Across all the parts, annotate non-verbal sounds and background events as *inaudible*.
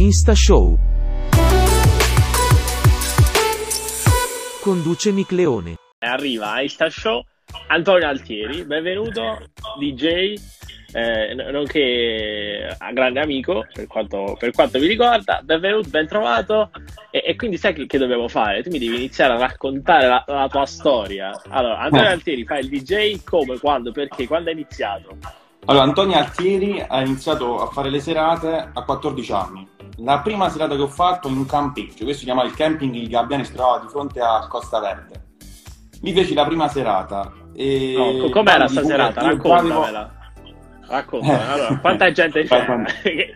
Insta Show. Conduce Nick Leone. Arriva a Insta Show Antonio Altieri, benvenuto DJ, eh, nonché grande amico per quanto, per quanto, mi riguarda, benvenuto, ben trovato e, e quindi sai che, che, dobbiamo fare? Tu mi devi iniziare a raccontare la, la tua storia. Allora, Antonio eh. Altieri fa il DJ come, quando, perché, quando è iniziato? Allora, Antonio Altieri ha iniziato a fare le serate a 14 anni. La prima serata che ho fatto in un campeggio, questo si chiama il camping Il Gabbiani, si trovava di fronte a Costa Verde. Lì feci la prima serata. E... No, com'era sta serata? Raccontamela. Racconta, allora, quanta gente c'era?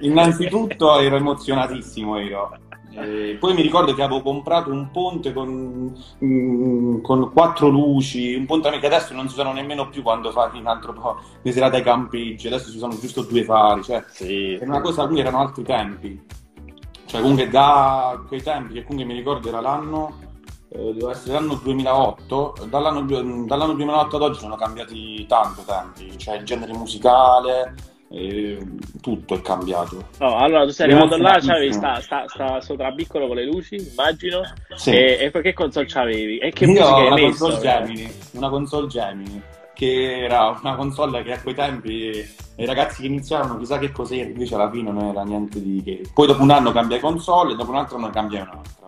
Innanzitutto ero emozionatissimo io. E poi mi ricordo che avevo comprato un ponte con, mm, con quattro luci, un ponte che adesso non si usano nemmeno più quando fa un altro po' le serate ai campeggi, adesso si usano giusto due fari, cioè sì. è una cosa, comunque erano altri tempi. Cioè comunque da quei tempi, che comunque mi ricordo era l'anno eh, deve essere l'anno 2008, dall'anno, dall'anno, 2008 ad oggi sono cambiati tanto tempi, cioè il genere musicale, eh, tutto è cambiato. Oh, allora tu sei arrivato là, c'avevi sta, sta, sta sotrabiccolo con le luci, immagino, sì. e, e che console c'avevi? E che Io musica hai una messo? Console Gemini, una console Gemini, che era una console che a quei tempi i ragazzi che iniziavano chissà che cos'era, invece alla fine non era niente di che. Poi dopo un anno cambia console dopo un altro anno cambia un'altra.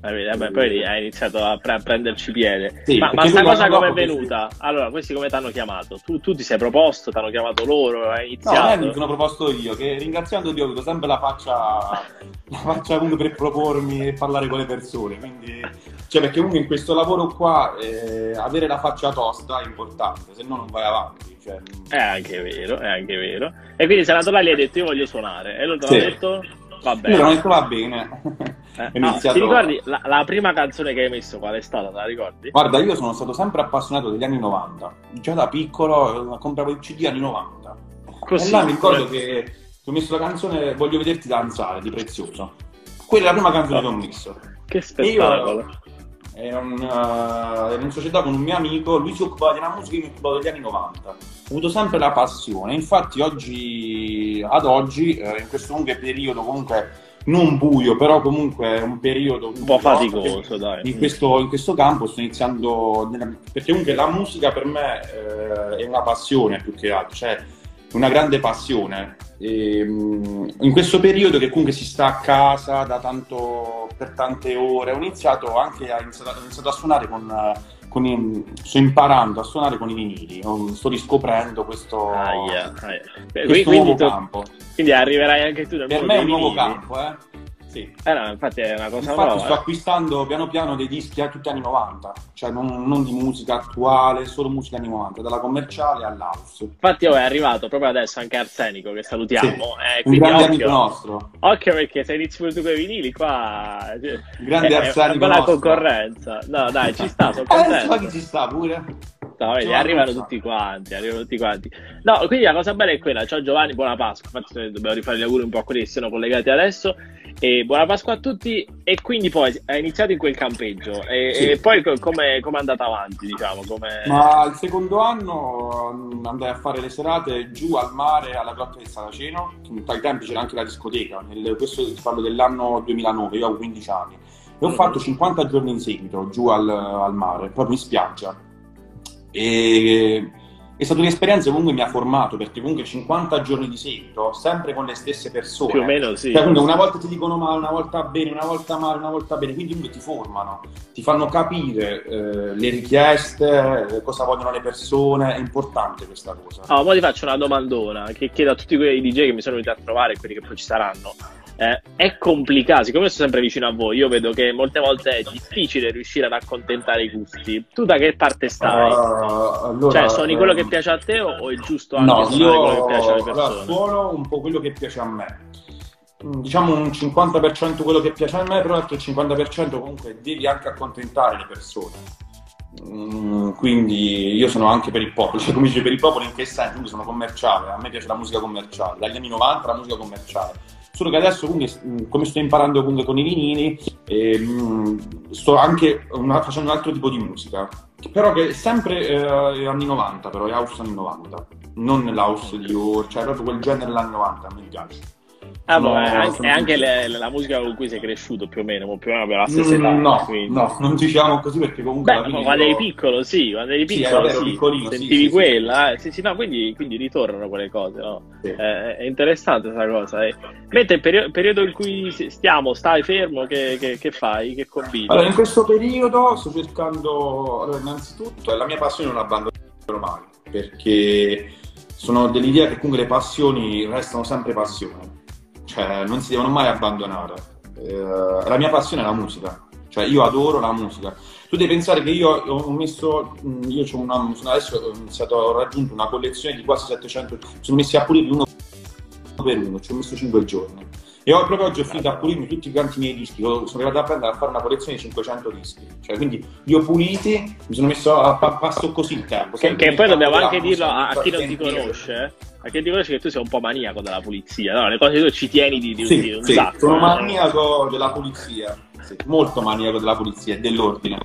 Vabbè, poi hai iniziato a, pre- prenderci piede. Sì, ma, ma sta cosa come è venuta? Allora, questi come ti hanno chiamato? Tu, tu, ti sei proposto, ti hanno chiamato loro, hai iniziato? No, mi sono proposto io, che ringraziando Dio ho sempre la faccia, *laughs* la faccia uno per propormi e parlare con le persone. Quindi, cioè, perché comunque in questo lavoro qua eh, avere la faccia tosta è importante, se no non vai avanti. Cioè... È anche vero, è anche vero. E quindi sei andato là e gli hai detto io voglio suonare. E lui ti sì. ha detto va bene. Io l'ho detto va bene. Eh, *laughs* iniziato... Ti ricordi la, la, prima canzone che hai messo qual è stata? Te la ricordi? Guarda, io sono stato sempre appassionato degli anni 90. Già da piccolo eh, compravo il CD anni 90. Così, e là mi ricordo come... che ho messo la canzone Voglio vederti danzare di Prezioso. Quella è la prima canzone che ho messo. Che spettacolo! Ero in, uh, in società con un mio amico, lui si occupava di una musica e mi occupavo degli anni 90. Ho avuto sempre la passione, infatti oggi, ad oggi, eh, in questo lungo periodo comunque non buio, però comunque è un periodo un po' faticoso, dai. In questo, in questo, campo sto iniziando, perché comunque la musica per me eh, è una passione più che altro, cioè una grande passione. E, ehm, in questo periodo che comunque si sta a casa da tanto, per tante ore, ho iniziato anche a, iniziato, ho iniziato a suonare con i, sto imparando a suonare con i vinili, sto riscoprendo questo, aia, aia. questo quindi, nuovo campo. Quindi arriverai anche tu nel Per me è un nuovo campo, eh. Sì. Eh no, infatti è una cosa infatti nuova. sto eh. acquistando piano piano dei dischi a tutti gli anni 90, cioè non, non, di musica attuale, solo musica anni 90, dalla commerciale all'house. Infatti oh, è arrivato proprio adesso anche Arsenico, che salutiamo. Sì. Eh, un grande occhio, amico nostro. Occhio perché se inizi pure tu con i vinili qua... Grande è, Arsenico una bella concorrenza. No dai, ci sta, sono *laughs* contento. Eh, chi ci sta pure. No, vedi, arrivano tutti quanti, arrivano tutti quanti. No, quindi la cosa bella è quella. Ciao Giovanni, buona Pasqua. Infatti dobbiamo rifare gli auguri un po' a quelli che siano collegati adesso. E buona Pasqua a tutti. E quindi poi hai iniziato in quel campeggio. E, sì. e poi come è andata avanti, diciamo? Com'è... Ma il secondo anno mm, andai a fare le serate giù al mare alla grotta del Saraceno. Ai tempi c'era anche la discoteca. Nel, questo parlo dell'anno 2009, io avevo 15 anni. E ho mm-hmm. fatto 50 giorni in seguito giù al, al mare, proprio in spiaggia e è stata un'esperienza che comunque mi ha formato perché comunque 50 giorni di seguito, sempre con le stesse persone. Più o meno sì. Cioè, una volta ti dicono male, una volta bene, una volta male, una volta bene, quindi comunque ti formano, ti fanno capire eh, le richieste, eh, cosa vogliono le persone, è importante questa cosa. Ah, ora ti faccio una domandona che chiedo a tutti quei DJ che mi sono venuti a trovare e quelli che poi ci saranno eh, è complicato, siccome sto sempre vicino a voi, io vedo che molte volte è difficile riuscire ad accontentare i gusti. Tu da che parte stai? Uh, allora, cioè, suoni quello che ehm, piace a te o, è giusto anche no, suonare io, quello che piace alle persone? Allora, suono un po' quello che piace a me. Mm, diciamo un 50% quello che piace a me, però l'altro 50% comunque devi anche accontentare le persone. Mm, quindi io sono anche per il popolo, cioè come dice per il popolo in che senso? Quindi sono commerciale, a me piace la musica commerciale, dagli anni 90 la musica commerciale solo che adesso mm, come sto imparando comunque con i vinili eh, sto anche una, facendo un altro tipo di musica. Però che è sempre eh, anni 90 però è house anni 90 non l'house di cioè proprio quel genere anni 90 mi piace Ah, sono, beh, anche, anche le, la musica con cui sei cresciuto più o meno, più o meno abbiamo la stessa età. Mm, no, quindi. no, non diciamo così perché comunque... Beh, quando io... eri piccolo, sì, quando eri piccolo, sì, sì. sentivi sì, quella, eh. sì, sì, no, quindi, quindi, ritornano quelle cose, no? Eh, è interessante questa cosa. Eh. Mentre il periodo, periodo, in cui stiamo, stai fermo, che, che, che fai, che combini? Allora, in questo periodo sto cercando, allora, innanzitutto, la mia passione non abbandonerò mai, perché sono dell'idea che comunque le passioni restano sempre passioni cioè non si devono mai abbandonare. Eh, la mia passione è la musica, cioè io adoro la musica. Tu devi pensare che io ho messo, io ho una, adesso ho iniziato, ho raggiunto una collezione di quasi 700, sono messi a pulire uno per uno, ci ho messo 5 giorni. E ho, proprio oggi ho finito a pulirmi tutti quanti i miei dischi, sono arrivato a prendere a fare una collezione di 500 dischi. Cioè, quindi li ho puliti, mi sono messo a, a passo così il tempo. Che, che poi dobbiamo anche dirlo a, a chi non ti conosce, a chi ti conosce che tu sei un po' maniaco della pulizia, no? Le cose tu ci tieni di, di, sì, di un sì, sacco. Sono maniaco della pulizia, sì, molto maniaco della pulizia e dell'ordine.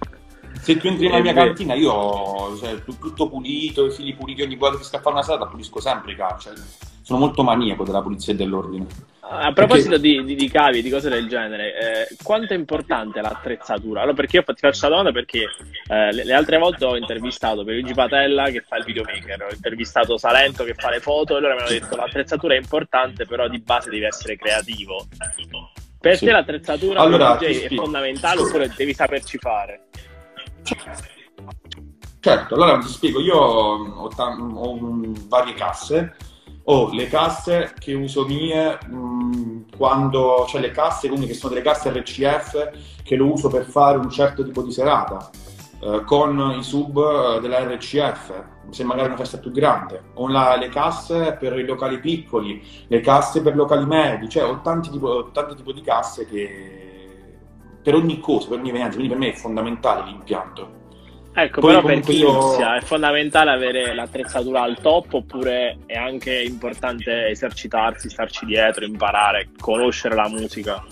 Se tu entri nella mia cantina, io ho cioè, tutto pulito, i fili puliti, ogni volta che scappa una serata pulisco sempre i calci. Cioè, sono molto maniaco della pulizia e dell'ordine. A proposito perché... di, di, di, cavi, di cose del genere, eh, quanto è importante l'attrezzatura? Allora, perché io ti faccio questa domanda perché eh, le, le, altre volte ho intervistato Luigi Patella che fa il videomaker, ho intervistato Salento che fa le foto e loro mi hanno detto l'attrezzatura è importante, però di base devi essere creativo. Per sì. te l'attrezzatura allora, DJ è fondamentale oppure devi saperci fare? Certo, allora ti spiego, io ho, ho un, varie casse ho le casse che uso mie mh, mm, quando cioè le casse quindi che sono delle casse RCF che lo uso per fare un certo tipo di serata eh, con i sub eh, della RCF se magari una festa più grande. Ho la, le casse per i locali piccoli le casse per locali medi cioè ho tanti tipi tanti tipo di casse che per ogni cosa per ogni evento quindi per me è fondamentale l'impianto Ecco, Poi però per chi io... inizia è fondamentale avere l'attrezzatura al top oppure è anche importante esercitarsi, starci dietro, imparare, conoscere la musica?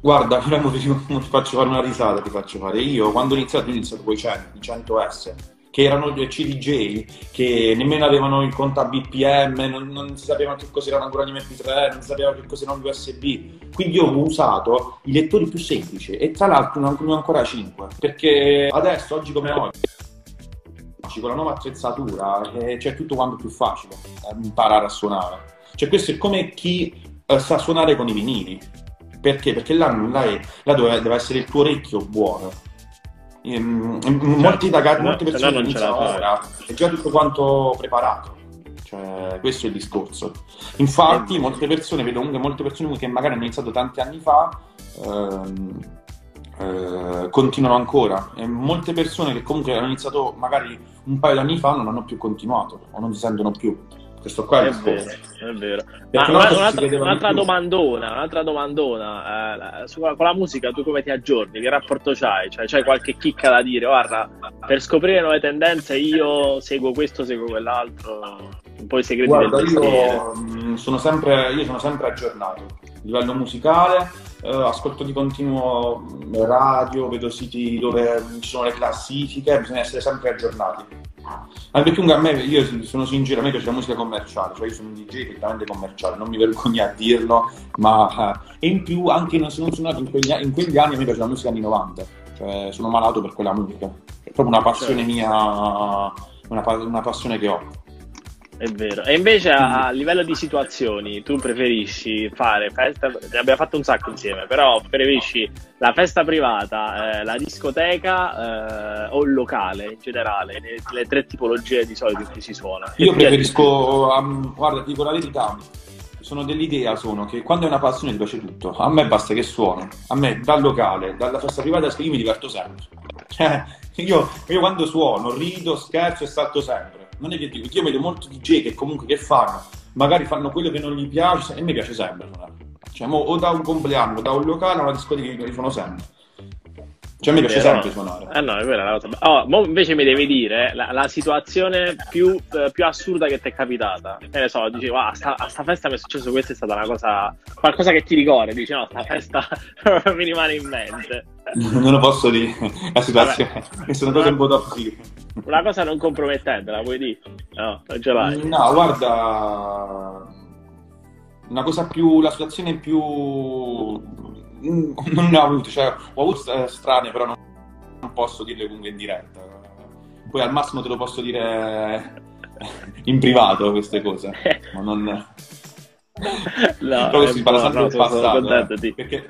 Guarda, *laughs* ti faccio fare una risata, ti faccio fare. Io quando ho iniziato, ho iniziato con i 100, 100S che erano CDJ, che nemmeno avevano il conto a BPM, non, non si sapevano che cos'erano ancora gli MP3, non si sapeva che cos'erano gli USB. Quindi io ho usato i lettori più semplici e tra l'altro ne ho ancora 5, perché adesso, oggi come oggi, con la nuova attrezzatura eh, c'è tutto quanto più facile eh, imparare a suonare. Cioè questo è come chi eh, sa suonare con i vinili. Perché? Perché là, là, è, là deve, deve essere il tuo orecchio buono Ehm, molti ragazzi, no, molte persone non iniziano ora, è già tutto quanto preparato. Cioè, questo è il discorso. Infatti, molte persone, vedo comunque molte persone che magari hanno iniziato tanti anni fa, ehm, eh, continuano ancora. E molte persone che comunque hanno iniziato magari un paio di anni fa non hanno più continuato o non si sentono più. Questo qua è, è vero, è vero. Ma un'altra, un'altra domandona, un'altra domandona, eh, su, con la musica tu come ti aggiorni? Che rapporto c'hai? Cioè, c'hai qualche chicca da dire? Guarda, per scoprire nuove tendenze io seguo questo, seguo quell'altro, un po' i segreti Guarda, del io mm, sono, sempre, io sono sempre aggiornato a livello musicale, eh, ascolto di continuo mm, radio, vedo siti dove ci sono le classifiche, bisogna essere sempre aggiornati perché a me, io sono sincero, a me piace la musica commerciale, cioè io sono un DJ prettamente commerciale, non mi vergogno a dirlo, ma e in più anche non sono nato in quegli, in quegli anni a me piace la musica anni 90, cioè sono malato per quella musica, è proprio una passione mia, una, una passione che ho. È vero. E invece a, a, livello di situazioni, tu preferisci fare festa, ne abbiamo fatto un sacco insieme, però preferisci la festa privata, eh, la discoteca eh, o il locale in generale, le, le, tre tipologie di solito cui si suona? Io preferisco, um, guarda, ti dico la verità, sono dell'idea sono che quando è una passione ti piace tutto. A me basta che suono. A me dal locale, dalla festa privata io mi diverto sempre. *laughs* Cioè, io, io quando suono rido, scherzo e salto sempre non è che dico, io vedo molti DJ che comunque che fanno, magari fanno quello che non gli piace e mi piace sempre suonare. Cioè, o da un compleanno, da un locale a una discoteca che suono sempre. Cioè, mi piace sempre suonare. Eh no, è vera la cosa. Oh, mo invece mi devi dire la, la situazione più, eh, più, assurda che ti è capitata. Che ne so, dici, wow, a sta, a sta festa mi è successo questo, è stata una cosa. qualcosa che ti ricordi. Dici, no, sta festa *laughs* mi rimane in mente. *laughs* Non lo posso dire, la situazione. Vabbè. Sono cose un po' troppo Una cosa non compromettente, la puoi dire? No, non ce l'hai. No, guarda una cosa più, la situazione più... *laughs* non ne ho avuto, cioè ho avuto strane, però non, non posso dirle comunque in diretta. Poi al massimo te lo posso dire in privato queste cose, ma non... *laughs* No, Però si parla sempre no, del passato, eh, perché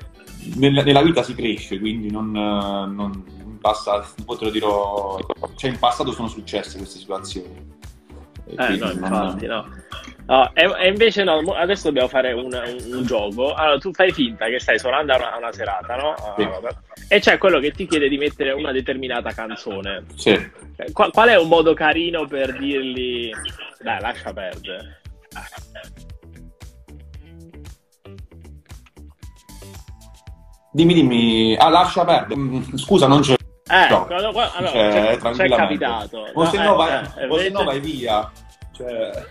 nella, nella vita si cresce, quindi non, non basta, poi te lo dirò, cioè in passato sono successe queste situazioni. E Eh, quindi no, infatti, no. No, e, e invece no, adesso dobbiamo fare un, un- un gioco. Allora, tu fai finta che stai suonando a una, una serata, no? Ah, Sì. vabbè. E c'è quello che ti chiede di mettere una determinata canzone. Sì. Eh, Qual, qual è un modo carino per dirgli, dai, lascia perdere? Dimmi, dimmi, ah, lascia perdere. Mm, Scusa, non c'è. Eh, No. quando- qua- allora, Cioè, c'è, c'è tranquillamente. capitato. O No, se eh, no vai, eh, o se no vai via. Cioè...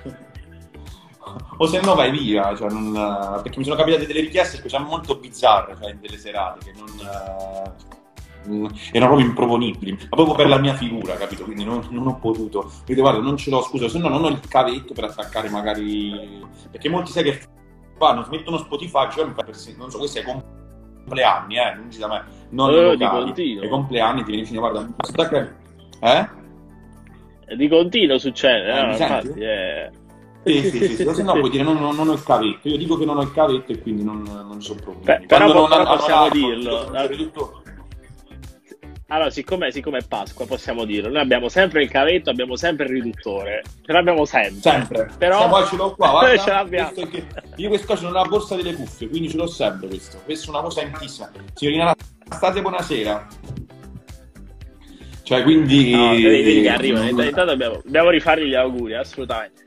O se no vai via, cioè non- perché mi sono capitate delle richieste specialmente molto bizzarre cioè, in delle serate che non, eh, mm, erano proprio improponibili, ma proprio per la mia figura, capito? Quindi non, non ho potuto. Quindi guarda, non ce l'ho, scusa, se no non ho il cavetto per attaccare magari... Perché molti sai che fanno, mettono Spotify, cioè, non so, questi ai compleanni, eh, non da me, non Eh, i locali, ai compleanni ti vieni vicino, guarda, stacca... Eh? Di continuo succede, Eh, no? mi senti? infatti, eh. Sì, sì, sì, sì. se no *laughs* puoi dire non, non- non ho il cavetto. Io dico che non ho il cavetto e quindi non, non sono problemi. Beh, però però possiamo dirlo. ridotto- Allora, siccome, siccome è Pasqua, possiamo dirlo. Noi abbiamo sempre il cavetto, abbiamo sempre il riduttore. Ce l'abbiamo sempre. Sempre. Però- Stiamo- ah, ce l'ho qua, guarda. *laughs* Ce l'abbiamo. Questo che- Io questo qua l'ho nella borsa delle cuffie, quindi ce l'ho sempre questo. Questa è una cosa intissima. Signorina Anastasia, buonasera. Cioè, quindi... No, vedi, vedi che arrivano. Intanto dobbiamo, dobbiamo rifargli gli auguri, assolutamente.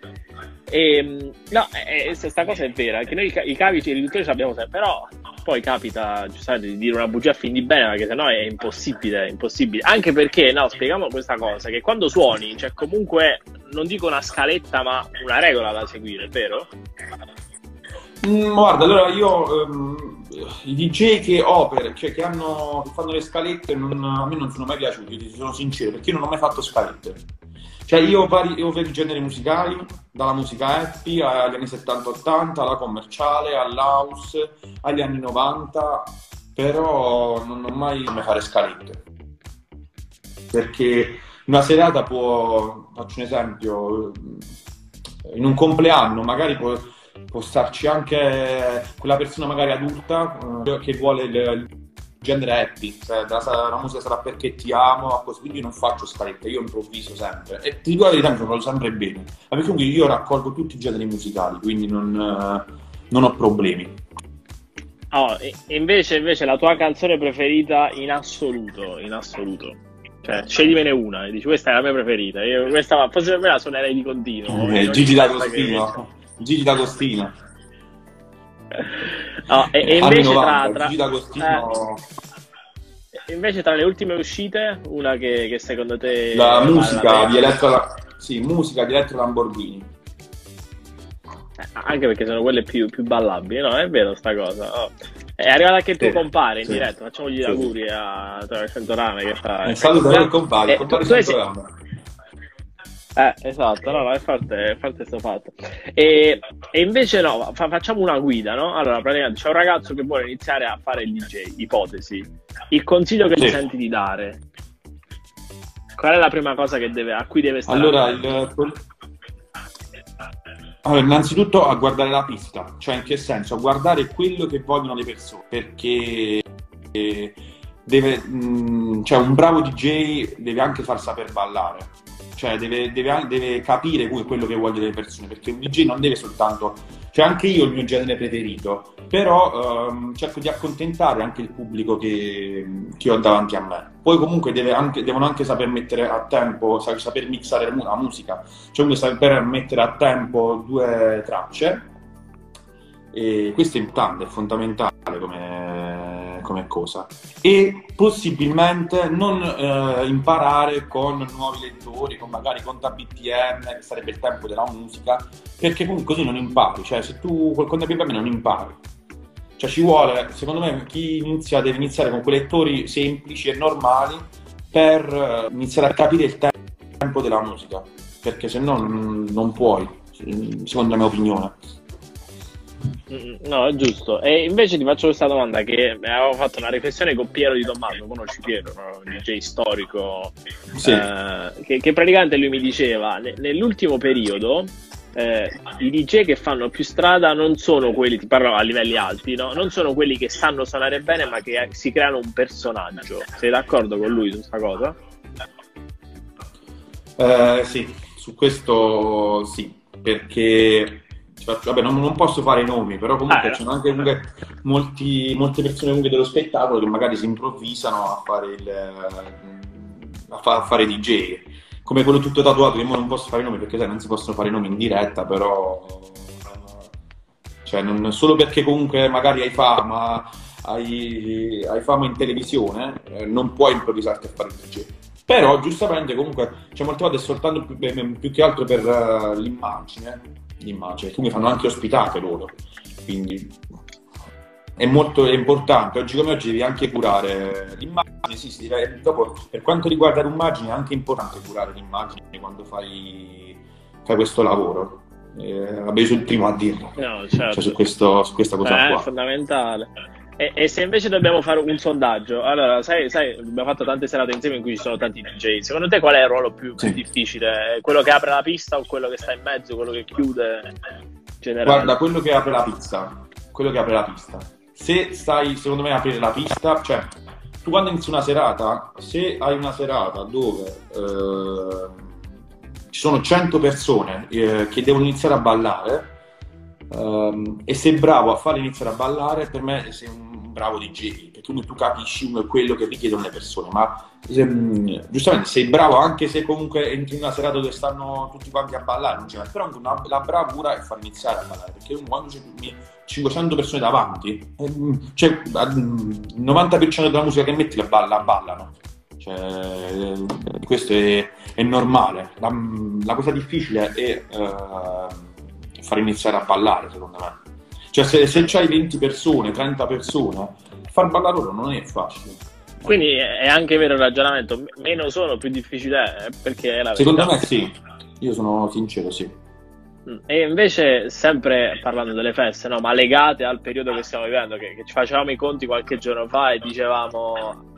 E, no, eh, eh, questa cosa è vera, che noi i cavi e i riduttori ce l'abbiamo sempre, però poi capita giustamente di dire una bugia a fin di bene, perché sennò è impossibile, è impossibile. Anche perché, no, spieghiamo questa cosa, che quando suoni c'è comunque, non dico una scaletta, ma una regola da seguire, vero? Mm, guarda, allora io ehm, i DJ che opera, cioè che hanno che fanno le scalette, non- a me non sono mai piaciuti, ti sono sincero, perché io non ho mai fatto scalette. Cioè io ho vari, io ho vari generi musicali, dalla musica happy agli anni 70-80, alla commerciale, all'house, agli anni 90, però non ho mai come fare scalette. Perché una serata può, faccio un esempio, in un compleanno magari può, può starci anche quella persona magari adulta eh, che vuole il genere happy, cioè, la, la musica sarà perché ti amo, così, quindi io non faccio scalette, io improvviso sempre e ti dico la verità, mi trovo sempre bene, ma perché io raccolgo tutti i generi musicali, quindi non, eh, non ho problemi. Oh, e invece, invece la tua canzone preferita in assoluto, in assoluto. Cioè, scegliemene una e dici questa è la mia preferita. Io questa forse per me la suonerei di continuo. Eh, Gigi D'Agostino, Gigi D'Agostino. *laughs* No, e, e invece tra, 90, tra- eh, invece tra le ultime uscite, una che, che secondo te la musica pena? di Elettra, sì, musica di Elettra Lamborghini. Eh, Anche perché sono quelle più, più ballabili, no? È vero sta cosa. Oh. È arrivato anche il tuo Sì, compare in sì. diretta, facciamogli gli Sì. auguri a Torre Rame che fa... Eh, saluto il compare, Eh, il compare tu- Santorama. Eh, esatto, no, no, è forte, è forte sto fatto. E, e invece no, fa- facciamo una guida, no? Allora, praticamente c'è un ragazzo che vuole iniziare a fare il DJ, ipotesi. Il consiglio che Sì. ti senti di dare? Qual è la prima cosa che deve, a cui deve stare Allora, il, allora, innanzitutto a guardare la pista, cioè in che senso? A guardare quello che vogliono le persone, perché eh, deve, mh, cioè un bravo DJ deve anche far saper ballare, cioè deve, deve deve capire que- quello che vogliono le persone, perché un DJ non deve soltanto, cioè anche io ho il mio genere preferito, però ehm, cerco di accontentare anche il pubblico che, che ho davanti a me. Poi comunque anche- devono anche saper mettere a tempo, sa- saper mixare la musica, cioè quindi saper mettere a tempo due tracce e questo è importante, è fondamentale come, come cosa e possibilmente non eh, imparare con nuovi lettori, con magari conta BPM, che sarebbe il tempo della musica, perché comunque così non impari, cioè se tu col conta BPM non impari. Cioè ci vuole, secondo me, chi inizia deve iniziare con quei lettori semplici e normali per eh, iniziare a capire il te- tempo della musica, perché se no non puoi, secondo la mia opinione. No, è giusto. E invece ti faccio questa domanda che avevo fatto una riflessione con Piero Di Tommaso, conosci Piero, no? un DJ storico, sì. eh, che, che, praticamente lui mi diceva, nell'ultimo periodo eh, i DJ che fanno più strada non sono quelli, ti parlo a livelli alti, no? non sono quelli che sanno suonare bene ma che si creano un personaggio. Sei d'accordo con lui su questa cosa? Eh, sì, su questo sì, perché vabbè, non, non, posso fare i nomi, però comunque ah, ci sono anche comunque, molti, molte persone comunque dello spettacolo che magari si improvvisano a fare il a, fa, a fare DJ. Come quello tutto tatuato, che non posso fare i nomi perché sai, non si possono fare i nomi in diretta, però cioè, non, solo perché comunque magari hai fama, hai, hai fama in televisione, eh, non puoi improvvisarti a fare il DJ. Però giustamente comunque, cioè, molte volte è soltanto più, più che altro per uh, l'immagine l'immagine, tu mi fanno anche ospitate loro, quindi è molto è importante. Oggi come oggi devi anche curare l'immagine, sì, sì, dopo, per quanto riguarda l'immagine è anche importante curare l'immagine quando fai, fai questo lavoro. Eh, vabbè, io sono il primo a dirlo, no, certo. cioè, su, questo, su, questa cosa eh, qua. È fondamentale. E, e, se invece dobbiamo fare un sondaggio, allora, sai, sai, abbiamo fatto tante serate insieme in cui ci sono tanti DJ. Secondo te qual è il ruolo più, sì. più difficile? Quello che apre la pista o quello che sta in mezzo, quello che chiude? Generale? Guarda, quello che apre la pista. Quello che apre la pista. Se stai, secondo me, a aprire la pista, cioè, tu quando inizi una serata, se hai una serata dove eh, ci sono 100 persone eh, che devono iniziare a ballare, Um, e sei bravo a fare iniziare a ballare, per me sei un bravo DJ, perché tu, tu capisci quello che richiedono le persone, ma um, giustamente sei bravo anche se comunque entri in una serata dove stanno tutti quanti a ballare, non c'è, però una, la bravura è far iniziare a ballare, perché quando c'è 500 persone davanti, um, cioè il 90% della musica che metti la, balla, ballano. Cioè, questo è, è normale. La, la, cosa difficile è uh, far iniziare a ballare, secondo me. Cioè, se, se c'hai 20 persone, 30 persone, far ballare loro non è facile. Quindi è anche vero il ragionamento, meno sono più difficile è perché è la Secondo me sì, io sono sincero, sì. Mm. E invece, sempre parlando delle feste, no, ma legate al periodo che stiamo vivendo, che, che ci facevamo i conti qualche giorno fa e dicevamo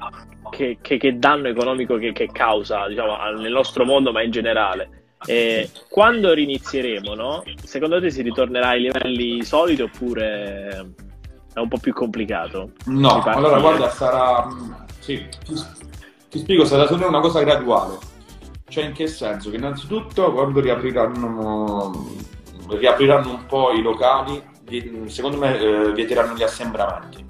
che, che, che danno economico che, causa diciamo, nel nostro mondo, ma in generale. E quando rinizieremo, no? Secondo te si ritornerà ai livelli soliti oppure è un po' più complicato? No, allora guarda, sarà... Sì, ti, ti spiego, sarà solo una cosa graduale. Cioè in che senso? Che innanzitutto quando riapriranno, riapriranno un po' i locali, secondo me eh, vieteranno gli assembramenti.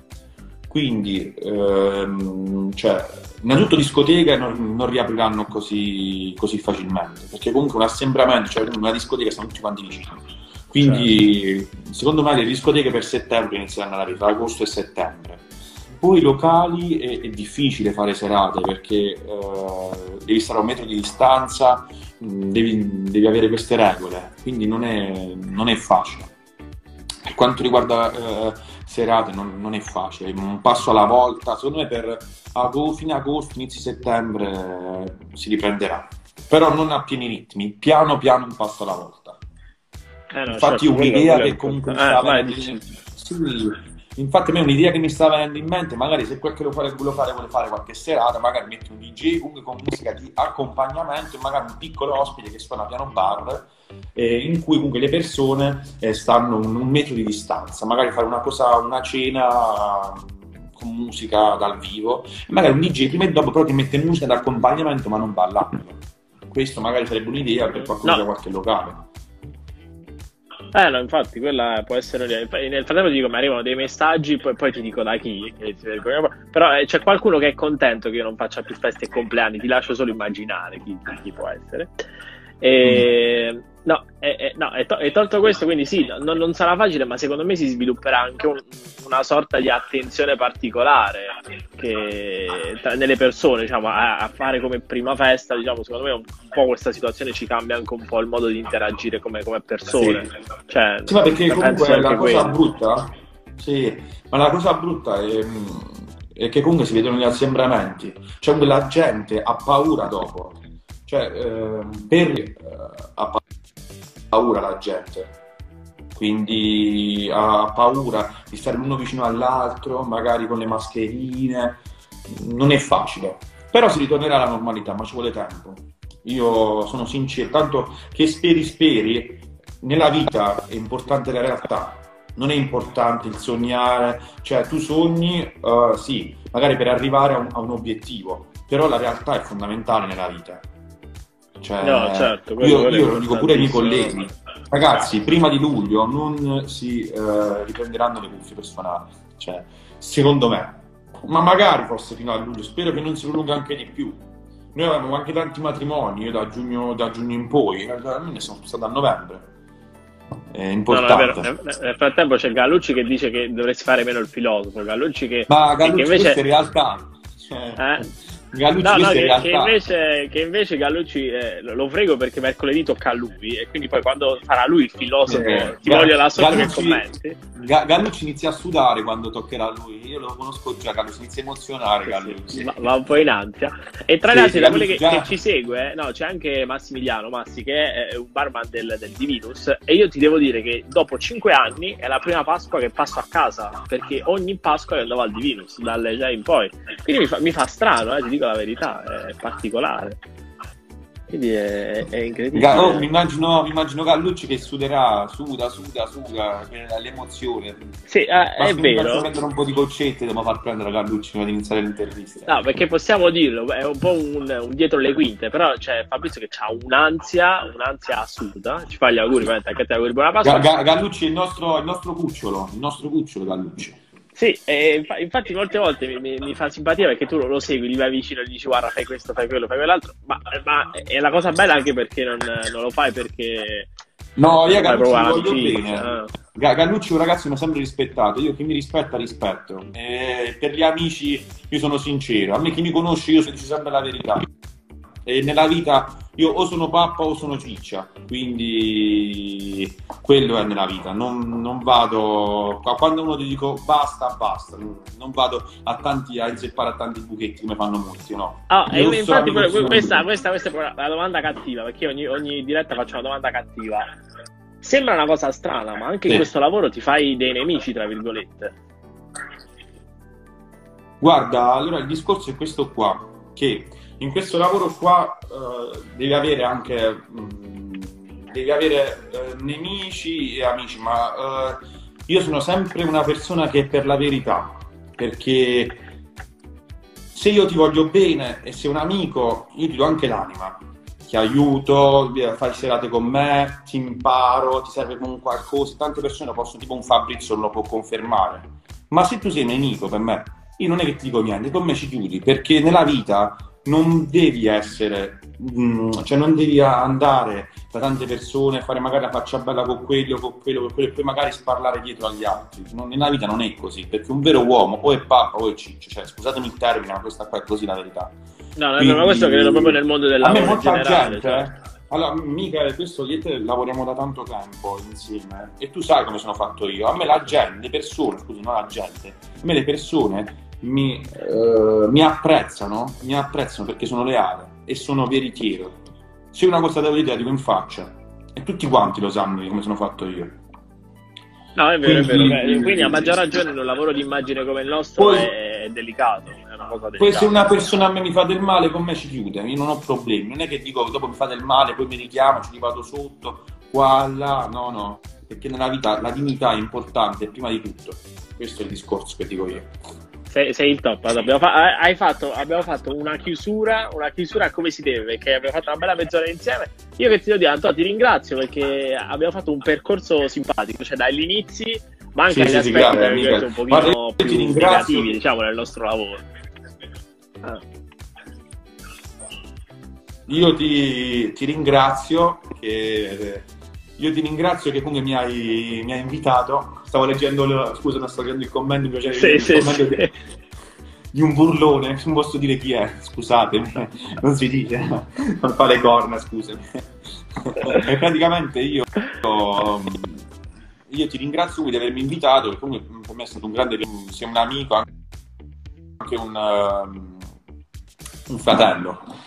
Quindi, ehm, cioè, innanzitutto discoteche non, non riapriranno così, così, facilmente, perché comunque un assembramento, cioè una discoteca sono tutti quanti vicini. Quindi certo. secondo me le discoteche per settembre inizieranno ad arrivare, agosto e settembre. Poi i locali è, è, difficile fare serate perché eh, devi stare a un metro di distanza, devi, devi avere queste regole, quindi non è, non è facile. Per quanto riguarda eh, serate non, non, è facile, un passo alla volta, secondo me per agosto, fine agosto, inizio settembre eh, si riprenderà, però non a pieni ritmi, piano piano un passo alla volta. Eh no, Infatti certo, un'idea che comunque sta venendo in... sì, infatti a me un'idea che mi sta venendo in mente, magari se quel che lo fare, vuole fare vuole fare qualche serata, magari metti un DJ comunque con musica di accompagnamento e magari un piccolo ospite che suona piano bar eh, in cui comunque le persone eh, stanno un, un metro di distanza, magari fare una cosa, una cena con musica dal vivo, magari un DJ prima e dopo però ti mette musica d'accompagnamento ma non ballando. Questo magari sarebbe un'idea per qualcuno no. da qualche locale. Eh no, infatti, quella può essere. Nel frattempo dico, mi arrivano dei messaggi, poi, poi ti dico da chi. Però eh, c'è qualcuno che è contento che io non faccia più feste e compleanni, ti lascio solo immaginare chi, chi può essere. E, mm. no, è, è, no è, to- è, tolto questo, quindi sì, non, non, sarà facile, ma secondo me si svilupperà anche un, una sorta di attenzione particolare che, tra, nelle persone, diciamo, a, a, fare come prima festa, diciamo, secondo me un, un, po' questa situazione ci cambia anche un po' il modo di interagire come, come persone. Sì. Cioè, sì, ma perché comunque la cosa quello. brutta, sì, ma la cosa brutta è, è che comunque si vedono gli assembramenti, cioè la gente ha paura dopo cioè, eh, per, eh, ha paura la gente. quindi ha paura di stare l'uno vicino all'altro, magari con le mascherine, non è facile, però si ritornerà alla normalità, ma ci vuole tempo. Io sono sincero, tanto che speri speri, nella vita è importante la realtà, non è importante il sognare, cioè tu sogni, uh, sì, magari per arrivare a un, a un, obiettivo, però la realtà è fondamentale nella vita. Cioè, no, certo, io, io lo dico pure ai miei colleghi, ragazzi, prima di luglio non si uh, riprenderanno le cuffie per suonare, cioè, secondo me, ma magari forse fino a luglio, spero che non si prolunga anche di più. Noi avevamo anche tanti matrimoni, io da giugno, da giugno in poi, a me ne sono stato a novembre è importante. No, no, Nel frattempo c'è Gallucci che dice che dovresti fare meno il filosofo. Gallucci che, Ma Gallucci che invece... è realtà. Cioè... Eh? *laughs* Gallucci no, no, che, che, invece, che, invece, Gallucci eh, lo frego perché mercoledì tocca a lui e quindi poi quando farà lui il filosofo eh, ti voglio la sotto Gallucci, commenti. Gallucci inizia a sudare quando toccherà a lui io lo conosco già Gallucci inizia a emozionare sì, Gallucci. sì, va, un po' in ansia. E tra sì, l'altro da quelli che, già... che, ci segue no, c'è anche Massimiliano Massi che è un barman del, del Divinus e io ti devo dire che dopo 5 anni è la prima Pasqua che passo a casa perché ogni Pasqua andavo al Divinus dalle già in poi. Quindi mi fa, mi fa strano eh, ti dico la verità, è particolare. Quindi è, è incredibile. Oh, mi, immagino, mi immagino Gallucci che suderà, suda, suda, suda, l'emozione. Sì, eh, è vero. Mettere un po' di goccette dobbiamo far prendere a Gallucci prima di iniziare l'intervista. No, perché possiamo dirlo, è un po' un, un dietro le quinte, però c'è Fabrizio che ha un'ansia, un'ansia assurda. Ci fa gli auguri, anche a te auguri buona Pasqua. Ga- Gallucci è il nostro, il nostro cucciolo, il nostro cucciolo Gallucci. Sì, eh, infatti molte volte mi, mi, mi, fa simpatia perché tu lo segui, gli vai vicino e gli dici guarda fai questo, fai quello, fai quell'altro, ma, ma è la cosa bella anche perché non, non lo fai perché... No, io Gallucci lo voglio bene. Ah. Gallucci è un ragazzo che mi ha sempre rispettato, io chi mi rispetta rispetto. E per gli amici io sono sincero, a me chi mi conosce io dico sempre la verità. E nella vita io o sono pappa o sono ciccia, quindi quello è nella vita. Non, non vado quando uno ti dico basta, basta, non vado a tanti a inzeppare a tanti buchetti come fanno molti, no. Ah, e infatti questa, questa, questa, questa, è la domanda cattiva, perché ogni, ogni diretta faccio una domanda cattiva. Sembra una cosa strana, ma anche sì. in questo lavoro ti fai dei nemici, tra virgolette. Guarda, allora il discorso è questo qua, che in questo lavoro qua uh, devi avere anche mh, devi avere uh, nemici e amici, ma uh, io sono sempre una persona che è per la verità, perché se io ti voglio bene e sei un amico, io ti do anche l'anima, ti aiuto, fai serate con me, ti imparo, ti serve con qualcosa, tante persone possono, tipo un Fabrizio lo può confermare, ma se tu sei nemico per me, io non è che ti dico niente, con me ci chiudi, perché nella vita non devi essere, mm, cioè non devi andare da tante persone, fare magari la faccia bella con quello, con quello, con quello e poi magari sparlare dietro agli altri. Non, nella vita non è così, perché un vero uomo o è pappa o è ciccio, cioè scusatemi il termine, ma questa qua è così la verità. No, no, Quindi, ma questo credo proprio nel mondo del lavoro. A me molta generale, gente, cioè. allora, Michele, questo te lavoriamo da tanto tempo insieme e tu sai come sono fatto io. A me la gente, le persone, scusi, non la gente, a me le persone mi, eh, mi, apprezzano, mi apprezzano perché sono leale e sono veritiero. Se una cosa devo dire, la dico in faccia. E tutti quanti lo sanno di come sono fatto io. No, è vero, quindi, è vero. Quindi, quindi a maggior ragione in un lavoro di immagine come il nostro poi, è delicato. È una cosa delicata. Poi se una persona a me mi fa del male, con me ci chiude, io non ho problemi. Non è che dico dopo mi fa del male, poi mi richiamo, ci vado sotto, qua, là. No, no. Perché nella vita la dignità è importante prima di tutto. Questo è il discorso che dico io sei, sei il top. Abbiamo, fa- fatto, abbiamo, fatto, una chiusura, una chiusura come si deve, perché abbiamo fatto una bella mezz'ora insieme. Io che ti devo dire, Antonio, ti ringrazio perché abbiamo fatto un percorso simpatico, cioè dagli inizi, ma anche sì, agli sì, aspetti sì, un pochino più negativi, diciamo, nel nostro lavoro. Ah. Io ti, ti ringrazio che io ti ringrazio che comunque mi hai, mi hai invitato. Stavo leggendo, scusa, non sto leggendo il commento, mi sì, il sì, commento sì. Di, di, un burlone, non posso dire chi è, scusate, *laughs* non si dice, non fa le corna, scusami. e praticamente io, io ti ringrazio di avermi invitato, perché comunque per me è stato un grande, sia un amico, anche un, um, un fratello